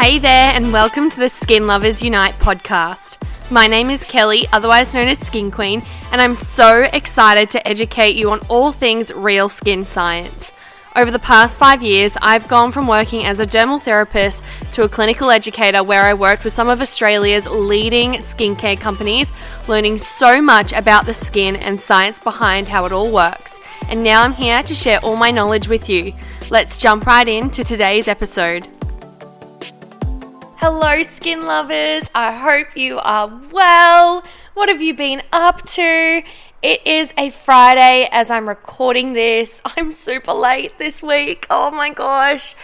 Hey there, and welcome to the Skin Lovers Unite podcast. My name is Kelly, otherwise known as Skin Queen, and I'm so excited to educate you on all things real skin science. Over the past five years, I've gone from working as a dermal therapist to a clinical educator where I worked with some of Australia's leading skincare companies, learning so much about the skin and science behind how it all works. And now I'm here to share all my knowledge with you. Let's jump right into today's episode. Hello, skin lovers. I hope you are well. What have you been up to? It is a Friday as I'm recording this. I'm super late this week. Oh my gosh.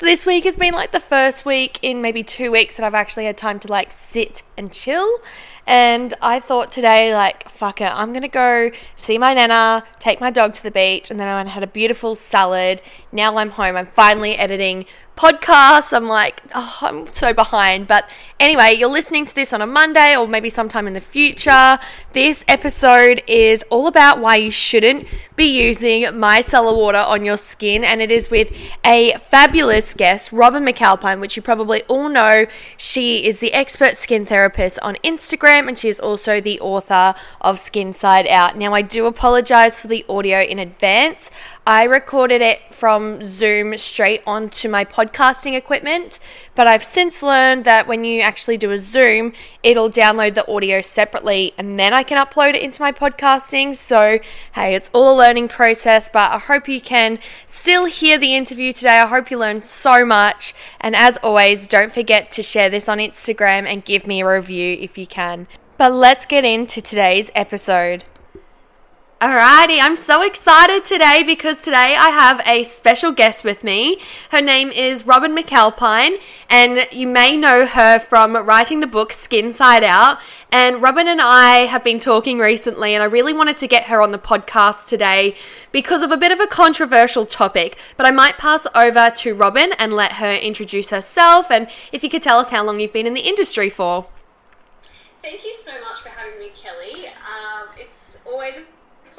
This week has been like the first week in maybe two weeks that I've actually had time to like sit and chill. And I thought today, like, fuck it, I'm gonna go see my nana, take my dog to the beach, and then I went had a beautiful salad. Now I'm home. I'm finally editing podcasts. I'm like, oh, I'm so behind. But anyway, you're listening to this on a Monday or maybe sometime in the future. This episode is all about why you shouldn't be using micellar water on your skin, and it is with a fabulous guest, Robyn McAlpine, which you probably all know. She is the expert skin therapist on Instagram, and she is also the author of Skin Side Out. Now, I do apologize for the audio in advance. I recorded it from Zoom straight onto my podcasting equipment, but I've since learned that when you actually do a Zoom, it'll download the audio separately and then I can upload it into my podcasting. So, hey, it's all a learning process, but I hope you can still hear the interview today. I hope you learned so much. And as always, don't forget to share this on Instagram and give me a review if you can. But let's get into today's episode. Alrighty, I'm so excited today because today I have a special guest with me. Her name is Robyn McAlpine, and you may know her from writing the book Skin Side Out. And Robyn and I have been talking recently, and I really wanted to get her on the podcast today because of a bit of a controversial topic. But I might pass over to Robyn and let her introduce herself, and if you could tell us how long you've been in the industry for. Thank you so much for having me, Kelly. Um, it's always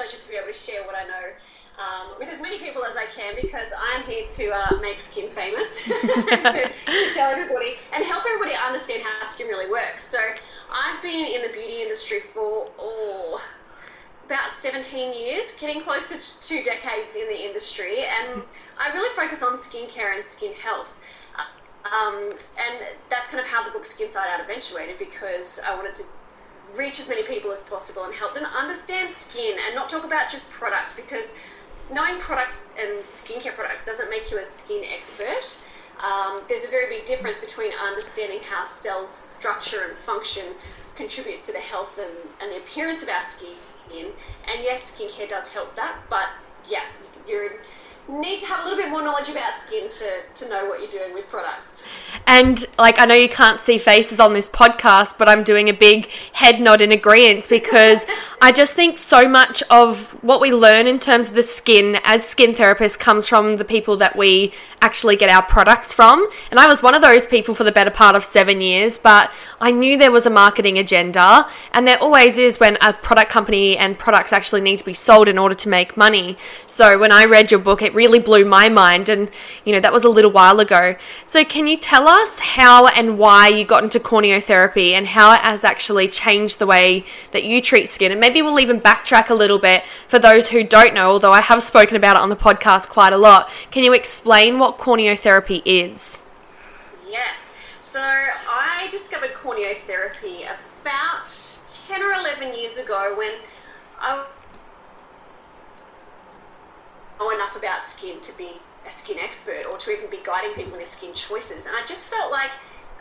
pleasure to be able to share what I know um, with as many people as I can because I'm here to uh, make skin famous, to, to, tell everybody and help everybody understand how skin really works. So I've been in the beauty industry for oh, about 17 years, getting close to two decades in the industry, and I really focus on skincare and skin health. Um, and that's kind of how the book Skin Side Out eventuated because I wanted to reach as many people as possible and help them understand skin and not talk about just products because knowing products and skincare products doesn't make you a skin expert. Um, there's a very big difference between understanding how cells structure and function contributes to the health and, and the appearance of our skin. And yes, skincare does help that, but yeah, you're need to have a little bit more knowledge about skin to, to know what you're doing with products. And like I know you can't see faces on this podcast, but I'm doing a big head nod in agreement because I just think so much of what we learn in terms of the skin as skin therapists comes from the people that we actually get our products from. And I was one of those people for the better part of seven years, but I knew there was a marketing agenda, and there always is when a product company and products actually need to be sold in order to make money. So when I read your book, it really blew my mind, and you know, that was a little while ago. So, can you tell us how and why you got into corneotherapy and how it has actually changed the way that you treat skin? And maybe we'll even backtrack a little bit for those who don't know, although I have spoken about it on the podcast quite a lot. Can you explain what corneotherapy is? Yes. So, I discovered corneotherapy about 10 or 11 years ago when I know enough about skin to be a skin expert or to even be guiding people in their skin choices. And I just felt like,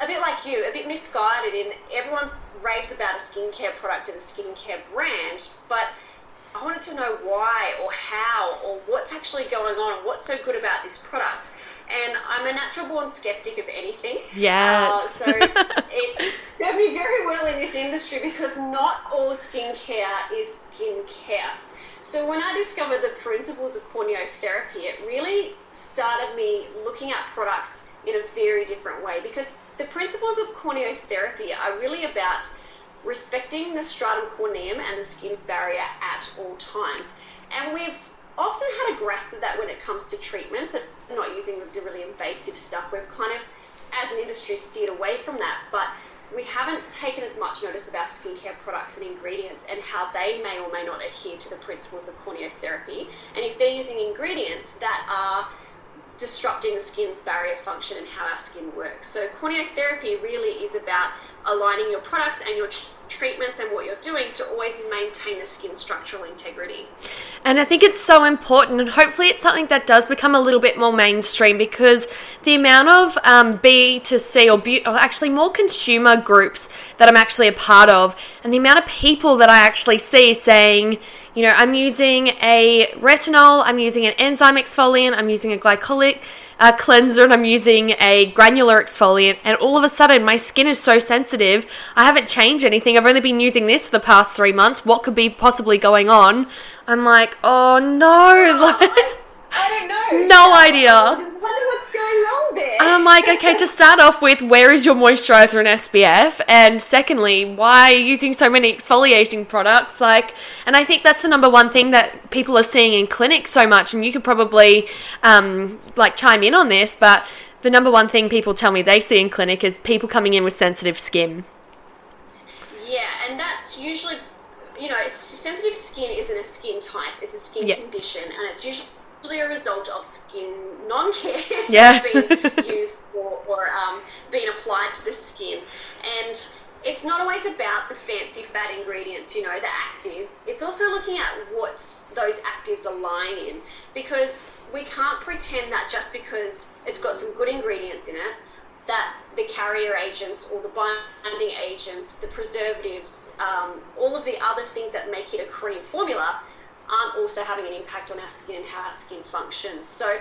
a bit like you, a bit misguided in everyone raves about a skincare product and a skincare brand, but I wanted to know why or how or what's actually going on, what's so good about this product. And I'm a natural born skeptic of anything. Yeah. Uh, so it's served me very well in this industry because not all skincare is skincare. So when I discovered the principles of corneotherapy, it really started me looking at products in a very different way because the principles of corneotherapy are really about respecting the stratum corneum and the skin's barrier at all times. And we've often had a grasp of that when it comes to treatments, not using the really invasive stuff. We've kind of as an industry, steered away from that, but we haven't taken as much notice of our skincare products and ingredients and how they may or may not adhere to the principles of corneotherapy. And if they're using ingredients that are disrupting the skin's barrier function and how our skin works. So, corneotherapy really is about aligning your products and your treatments and what you're doing to always maintain the skin structural integrity. And I think it's so important, and hopefully, it's something that does become a little bit more mainstream because the amount of um, B to C or, be- or actually more consumer groups that I'm actually a part of, and the amount of people that I actually see saying, you know, I'm using a retinol, I'm using an enzyme exfoliant, I'm using a glycolic uh, cleanser, and I'm using a granular exfoliant, and all of a sudden my skin is so sensitive. I haven't changed anything. I've only been using this for the past three months. What could be possibly going on? I'm like, oh no. Like, I don't know. No idea. I wonder what's going there. And I'm like, okay, to start off with, where is your moisturizer and SPF? And secondly, why are you using so many exfoliating products? Like, and I think that's the number one thing that people are seeing in clinics so much. And you could probably um, like chime in on this, but the number one thing people tell me they see in clinic is people coming in with sensitive skin. Yeah, and that's usually you know, sensitive skin isn't a skin type; it's a skin condition, and it's usually actually a result of skin non-care yeah. being used or, or um, being applied to the skin. And it's not always about the fancy fat ingredients, you know, the actives. It's also looking at what those actives are lying in because we can't pretend that just because it's got some good ingredients in it, that the carrier agents or the binding agents, the preservatives, um, all of the other things that make it a cream formula aren't also having an impact on our skin and how our skin functions. So,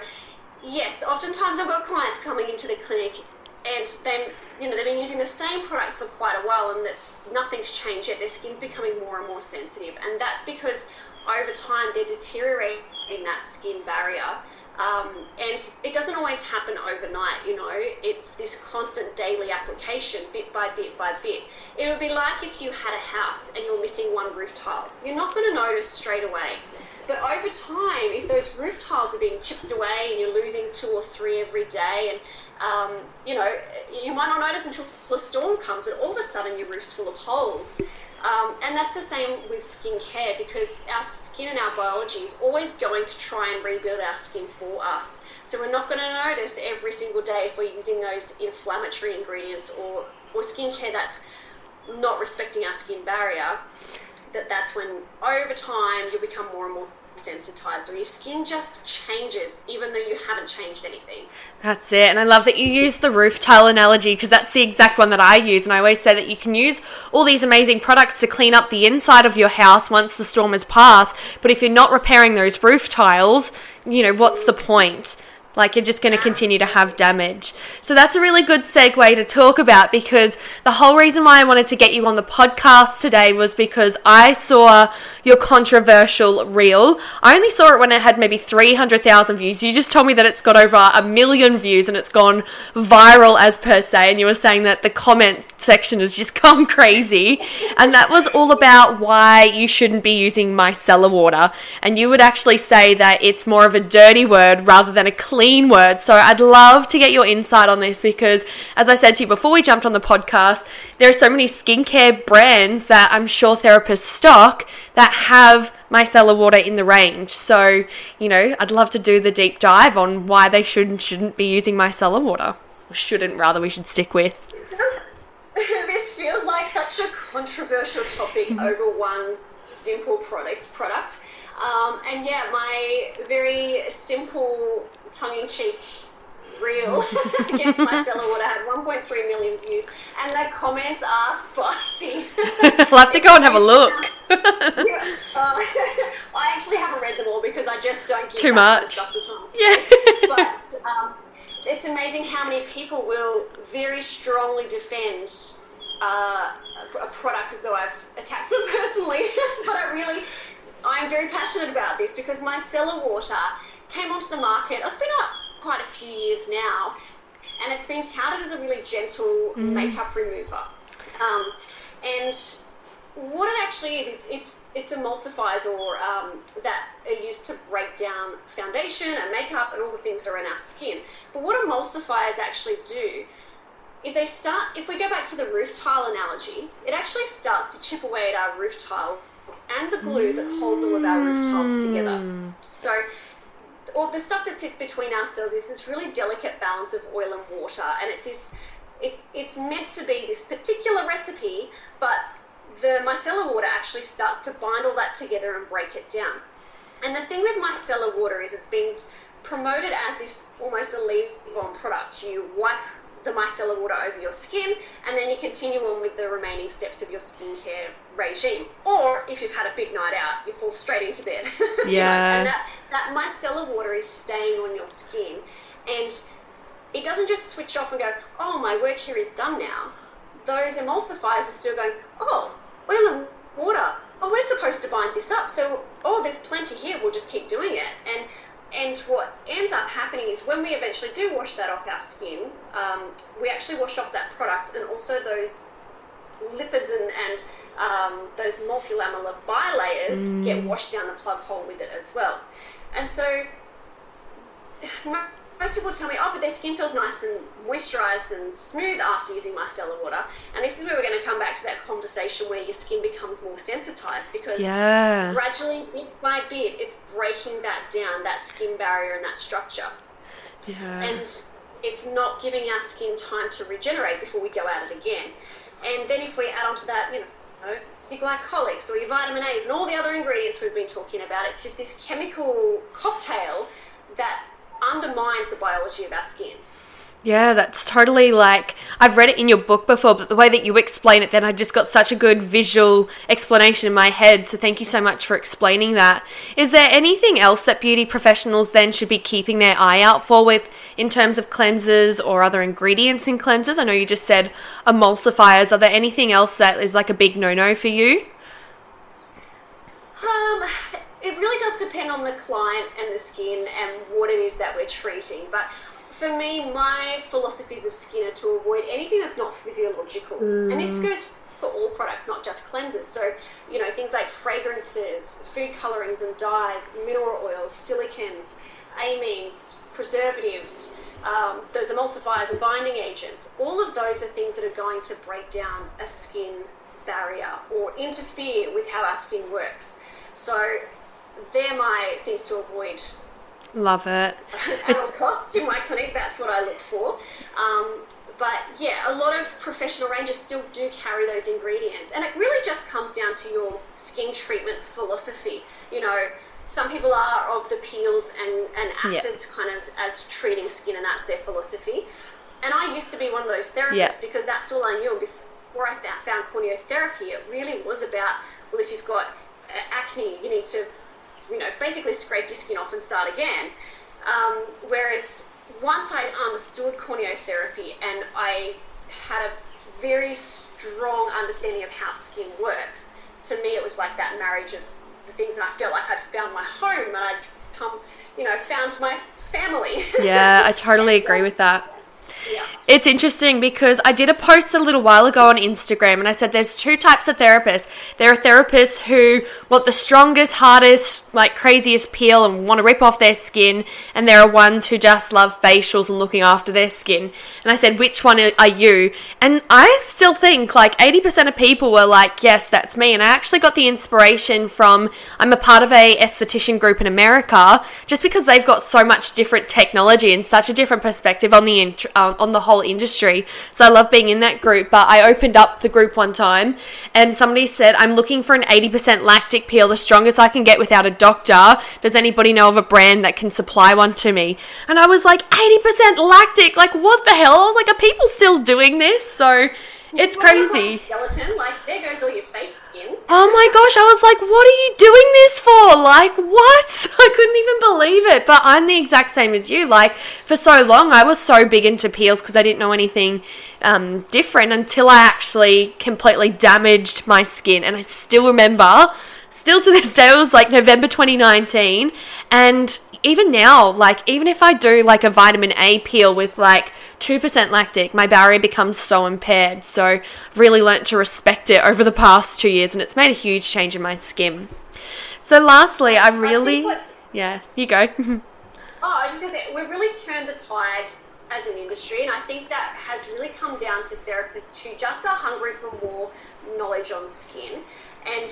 yes, oftentimes I've got clients coming into the clinic and then you know they've been using the same products for quite a while and that nothing's changed yet. Their skin's becoming more and more sensitive, and that's because over time they're deteriorating that skin barrier um, and it doesn't always happen overnight, you know, it's this constant daily application, bit by bit by bit. It would be like if you had a house and you're missing one roof tile. You're not going to notice straight away. But over time, those roof tiles are being chipped away and you're losing two or three every day, and um, you know, you might not notice until the storm comes and all of a sudden your roof's full of holes. Um, and that's the same with skincare because our skin and our biology is always going to try and rebuild our skin for us. So we're not going to notice every single day if we're using those inflammatory ingredients or, or skincare that's not respecting our skin barrier. That that's when over time you'll become more and more sensitized or your skin just changes even though you haven't changed anything. That's it. And I love that you use the roof tile analogy because that's the exact one that I use. And I always say that you can use all these amazing products to clean up the inside of your house once the storm has passed. But if you're not repairing those roof tiles, you know, what's the point? Like you're just going to continue to have damage. So that's a really good segue to talk about because the whole reason why I wanted to get you on the podcast today was because I saw your controversial reel. I only saw it when it had maybe 300,000 views. You just told me that it's got over a million views and it's gone viral as per se. And you were saying that the comment section has just gone crazy. And that was all about why you shouldn't be using micellar water. And you would actually say that it's more of a dirty word rather than a clean clean word. So I'd love to get your insight on this because, as I said to you before we jumped on the podcast, there are so many skincare brands that I'm sure therapists stock that have micellar water in the range. So, you know, I'd love to do the deep dive on why they should and shouldn't be using micellar water. Or shouldn't, rather, we should stick with. this feels like such a controversial topic over one simple product product. Um, and yeah, my very simple tongue-in-cheek reel against micellar water had 1.3 million views and the comments are spicy. I'll have to go and have a look. Yeah, uh, i actually haven't read them all because i just don't give too much. stuff the time. Yeah. But um, it's amazing how many people will very strongly defend uh, a product as though i've attacked them personally. But i really i'm very passionate about this because micellar water came onto the market. It's been out quite a few years now, and it's been touted as a really gentle mm. makeup remover. Um, and what it actually is, it's it's it's emulsifiers or um, that are used to break down foundation and makeup and all the things that are in our skin. But what emulsifiers actually do, is they start, if we go back to the roof tile analogy, it actually starts to chip away at our roof tiles and the glue that holds all of our roof tiles together. Mm. So, all the stuff that sits between ourselves is this really delicate balance of oil and water, and it's this, it's, it's meant to be this particular recipe, but the micellar water actually starts to bind all that together and break it down. And the thing with micellar water is it's been promoted as this almost a leave-on product. You wipe the micellar water over your skin, and then you continue on with the remaining steps of your skincare regime. Or if you've had a big night out, you fall straight into bed. You know, Yeah. and that, that micellar water is staying on your skin, and it doesn't just switch off and go, oh, my work here is done now. Those emulsifiers are still going, oh, oil and water. Oh, we're supposed to bind this up. So, oh, there's plenty here. We'll just keep doing it. And and what ends up happening is when we eventually do wash that off our skin, um, we actually wash off that product and also those lipids and, and um, those multilamellar bilayers get washed down the plug hole with it as well. And so most people tell me, oh, but their skin feels nice and moisturized and smooth after using micellar water. And this is where we're going to come back to that conversation where your skin becomes more sensitized because Yeah. gradually, bit by bit, it's breaking that down, that skin barrier and that structure. Yeah. And it's not giving our skin time to regenerate before we go at it again. And then if we add onto that, you know, your glycolics or your vitamin A's and all the other ingredients we've been talking about, it's just this chemical cocktail that undermines the biology of our skin. Yeah, that's totally like I've read it in your book before, but the way that you explain it, then I just got such a good visual explanation in my head. So thank you so much for explaining that. Is there anything else that beauty professionals then should be keeping their eye out for with in terms of cleansers or other ingredients in cleansers? I know you just said emulsifiers. Are there anything else that is like a big no-no for you? Um, it really does depend on the client and the skin and what it is that we're treating. But for me, my philosophies of skin are to avoid anything that's not physiological. And this goes for all products, not just cleansers. So, you know, things like fragrances, food colorings and dyes, mineral oils, silicones, amines, preservatives, um, those emulsifiers and binding agents. All of those are things that are going to break down a skin barrier or interfere with how our skin works. So they're my things to avoid Love it. at all costs in my clinic. That's what I look for. Um, but yeah, a lot of professional rangers still do carry those ingredients, and it really just comes down to your skin treatment philosophy. You know, some people are of the peels and, and Yeah. acids kind of as treating skin, and that's their philosophy. And I used to be one of those therapists Yeah. because that's all I knew. And before I found corneotherapy, it really was about well, if you've got acne, you need to, you know, basically scrape your skin off and start again. Um, whereas once I understood corneotherapy and I had a very strong understanding of how skin works, to me it was like that marriage of the things, and I felt like I'd found my home and I'd come, you know, found my family. Yeah, I totally agree with that. It's interesting because I did a post a little while ago on Instagram and I said there's two types of therapists. There are therapists who want the strongest, hardest, like craziest peel and want to rip off their skin, and there are ones who just love facials and looking after their skin. And I said, which one are you? And I still think like 80% of people were like, yes, that's me. And I actually got the inspiration from I'm a part of a esthetician group in America just because they've got so much different technology and such a different perspective on the int- um, on the whole industry. So I love being in that group. But I opened up the group one time and somebody said, I'm looking for an 80% lactic peel, the strongest I can get without a doctor. Does anybody know of a brand that can supply one to me? And I was like, 80% lactic? Like, what the hell? I was like, are people still doing this? So it's Well, you've got a crazy. Skeleton, like there goes all your face. Oh my gosh, I was like, what are you doing this for? Like, what? I couldn't even believe it. But I'm the exact same as you. Like, for so long, I was so big into peels because I didn't know anything um, different until I actually completely damaged my skin. And I still remember, still to this day, it was like November 2019. And even now, like, even if I do like a vitamin A peel with like 2% lactic, my barrier becomes so impaired. So I've really learnt to respect it over the past two years and it's made a huge change in my skin. So lastly, I I really what's yeah, you go. Oh, I was just gonna say, we've really turned the tide as an industry, and I think that has really come down to therapists who just are hungry for more knowledge on skin. And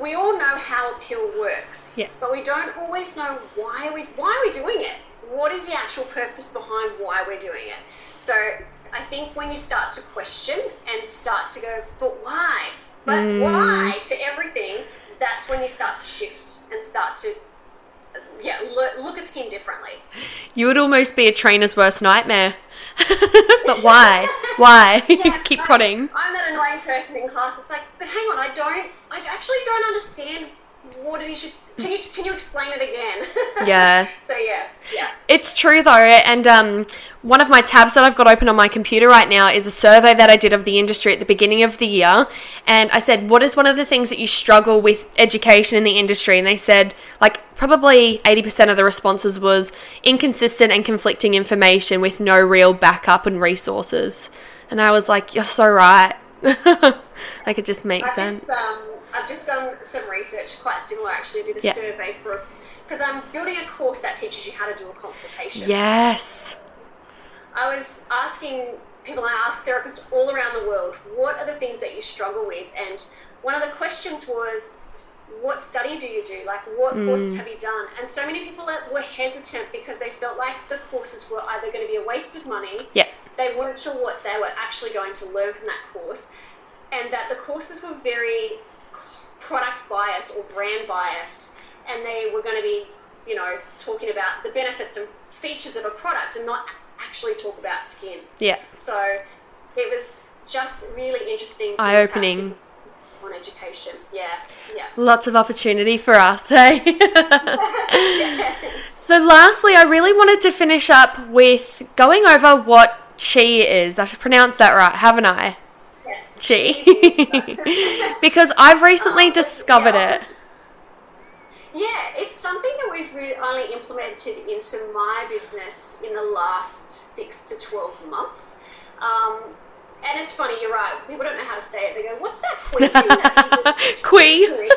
we all know how a pill works, Yeah. but we don't always know why we why are we doing it. What is the actual purpose behind why we're doing it? So I think when you start to question and start to go, but why? But Mm. why to everything? That's when you start to shift and start to, yeah, look, look at skin differently. You would almost be a trainer's worst nightmare. but why? Why? Yeah, Keep I- prodding. I'm that annoying person in class. It's like, but hang on, I don't, I actually don't understand what is. You, can you can you explain it again? Yeah. so yeah, yeah. It's true though, and um, one of my tabs that I've got open on my computer right now is a survey that I did of the industry at the beginning of the year, and I said, "What is one of the things that you struggle with education in the industry?" And they said, like, probably eighty percent of the responses was inconsistent and conflicting information with no real backup and resources. And I was like, "You're so right." like it just makes I've sense. just, um, I've just done some research, quite similar actually. I did a Yeah. survey for because I'm building a course that teaches you how to do a consultation. Yes. I was asking people, I asked therapists all around the world, what are the things that you struggle with? And one of the questions was, what study do you do? Like, what hmm. courses have you done? And so many people were hesitant because they felt like the courses were either going to be a waste of money, Yeah. they weren't sure what they were actually going to learn from that course, and that the courses were very product bias or brand bias, and they were going to be, you know, talking about the benefits and features of a product and not actually talk about skin. Yeah. So it was just really interesting. at Eye-opening. On education, yeah, yeah. Lots of opportunity for us, hey? so, lastly, I really wanted to finish up with going over what chi is. I've pronounced that right, haven't I? Chi. because I've recently Um, discovered yeah, it. Yeah, it's something that we've really only implemented into my business in the last six to 12 months. Um, and it's funny, you're right. People don't know how to say it. They go, What's that queen that you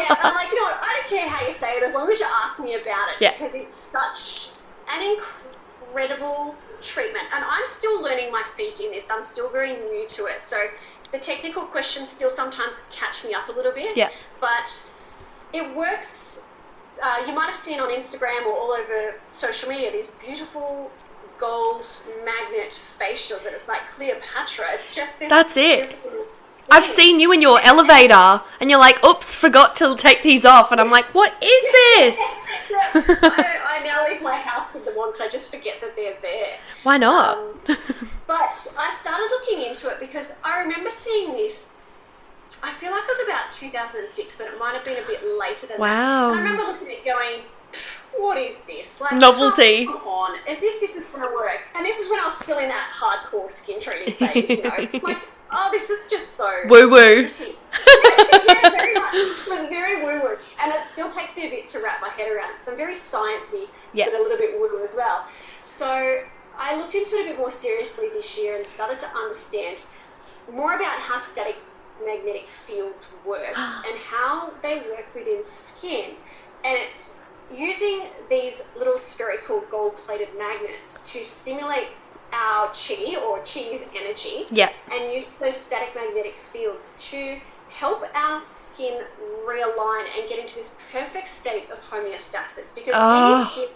Yeah, I'm like, you know what? I don't care how you say it as long as you ask me about it Yeah. because it's such an incredible treatment. And I'm still learning my feet in this, I'm still very new to it. So the technical questions still sometimes catch me up a little bit. Yeah. But it works. Uh, you might have seen on Instagram or all over social media these beautiful gold magnet facial that is like Cleopatra. It's just this. That's it. I've seen you in your elevator and you're like, oops, forgot to take these off. And I'm like, what is this? Yeah, I, I now leave my house with them on because I just forget that they're there. Why not? Um, But I started looking into it because I remember seeing this. I feel like it was about 2006, but it might have been a bit later than Wow. that. And I remember looking at it going, what is this? Like Novelty. Oh, come on, as if this is going to work. And this is when I was still in that hardcore skin treating phase, you know. like, oh, this is just so Woo woo. yeah, very much. It was very woo woo, and it still takes me a bit to wrap my head around it because I'm very sciencey, Yeah. but a little bit woo woo as well. So I looked into it a bit more seriously this year and started to understand more about how static magnetic fields work and how they work within skin, and it's using these little spherical gold-plated magnets to stimulate our chi or chi is energy Yeah. and use those static magnetic fields to help our skin realign and get into this perfect state of homeostasis. Because Oh.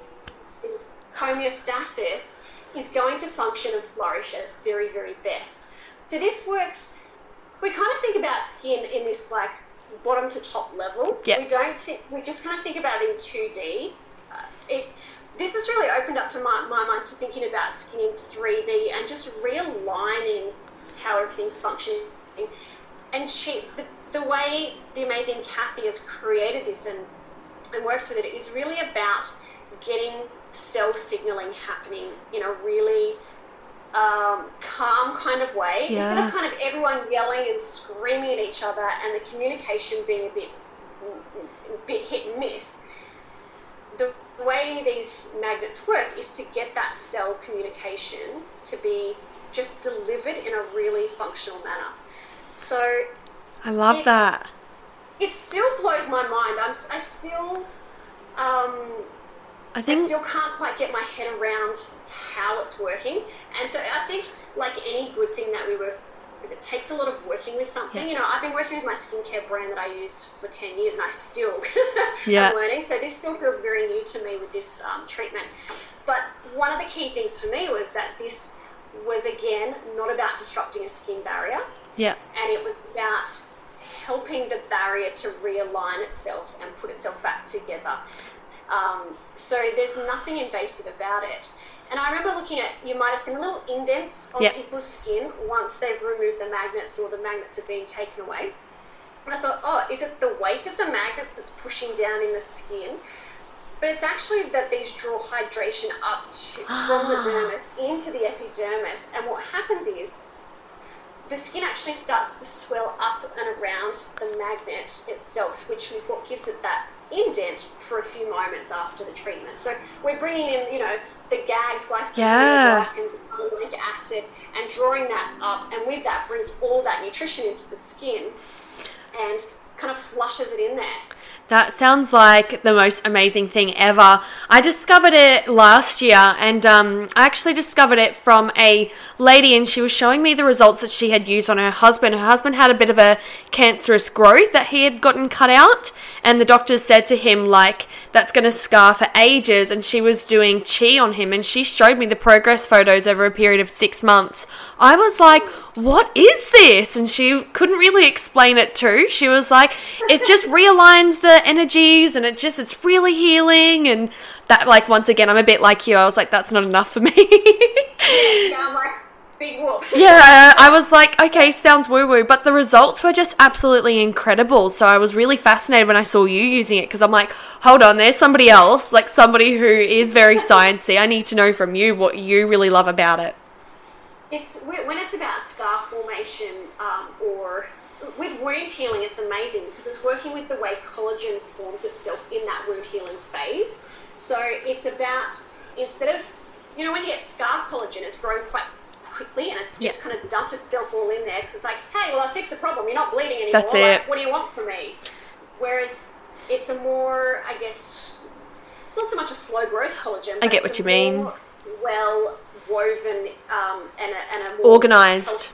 homeostasis is going to function and flourish at its very, very best. So this works. We kind of think about skin in this like bottom to top level. Yeah. We don't think. We just kind of think about it in two D. Uh, it. This has really opened up to my, my mind to thinking about skin in 3D and just realigning how everything's functioning. And she, the, the way the amazing Kathy has created this and, and works with it is really about getting cell signaling happening in a really um, calm kind of way instead of kind of everyone yelling and screaming at each other and the communication being a bit, a bit hit and miss. The way these magnets work is to get that cell communication to be just delivered in a really functional manner. So I love that. it still blows my mind. I'm, I still, um, I I still can't quite get my head around how it's working. And so I think, like any good thing that we work with, it takes a lot of working with something. Yeah. You know, I've been working with my skincare brand that I use for 10 years and I still Yeah. am learning. So this still feels very new to me with this um, treatment. But one of the key things for me was that this was, again, not about disrupting a skin barrier Yeah. and it was about helping the barrier to realign itself and put itself back together. Um, so there's nothing invasive about it. And I remember looking at, you might have seen little indents on Yep. people's skin once they've removed the magnets or the magnets are being taken away. And I thought, oh, is it the weight of the magnets that's pushing down in the skin? But it's actually that these draw hydration up to, from the dermis into the epidermis. And what happens is the skin actually starts to swell up and around the magnet itself, which is what gives it that indent for a few moments after the treatment. So we're bringing in, you know, the GAGs, Yeah. glycosaminoglycans, hyaluronic acid, and drawing that up, and with that brings all that nutrition into the skin and kind of flushes it in there. That sounds like the most amazing thing ever. I discovered it last year and um, I actually discovered it from a lady and she was showing me the results that she had used on her husband. Her husband had a bit of a cancerous growth that he had gotten cut out and the doctors said to him like that's going to scar for ages and she was doing chi on him and she showed me the progress photos over a period of 6 months. I was like, "What is this?" and she couldn't really explain it too. She was like, "It just realigns the energies and it just it's really healing and that like once again I'm a bit like you. I was like that's not enough for me. Yeah, like, big yeah, I was like, okay, sounds woo woo, but the results were just absolutely incredible. So I was really fascinated when I saw you using it because I'm like, hold on, there's somebody else, like somebody who is very sciencey. I need to know from you what you really love about it. It's when it's about scar formation um, or with wound healing it's amazing because it's working with the way collagen forms itself in that wound healing phase so it's about instead of you know when you get scar collagen it's grown quite quickly and it's just Yeah. kind of dumped itself all in there because it's like hey well i fixed the problem you're not bleeding anymore That's Like, it. what do you want from me whereas it's a more i guess not so much a slow growth collagen. I get what you mean. more Well woven um, and, a, and a more Organised.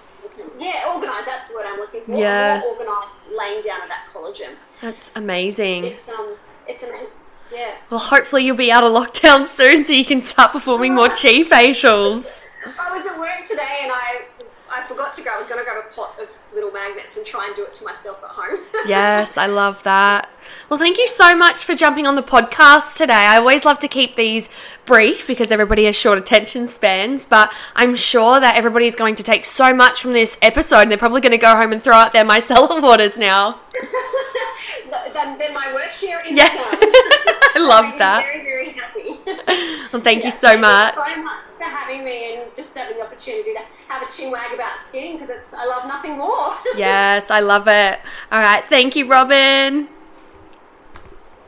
Yeah, organised. That's what I'm looking for. Yeah. A more organised laying down of that collagen. That's amazing. It's um, it's amazing. Yeah. Well, hopefully you'll be out of lockdown soon so you can start performing more chi facials. I was at work today and I I forgot to go. I was going to grab a pot of little magnets and try and do it to myself at home. Yes, I love that. Well, thank you so much for jumping on the podcast today. I always love to keep these brief because everybody has short attention spans, but I'm sure that everybody's going to take so much from this episode and they're probably going to go home and throw out their micellar waters now. then, then my work here is Yeah. done. I love that. I'm that. Very, very happy. Well, thank you Yeah, so thank much. you so much for having me and just having the opportunity to have a chin wag about skin because it's I love nothing more. Yes, I love it. All right, thank you, Robyn.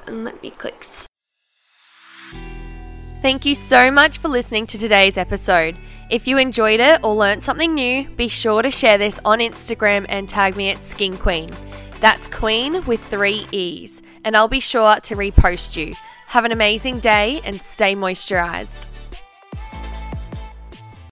And let me click. Thank you so much for listening to today's episode. If you enjoyed it or learnt something new, be sure to share this on Instagram and tag me at Skin Queen. That's Queen with three E's, and I'll be sure to repost you. Have an amazing day and stay moisturized.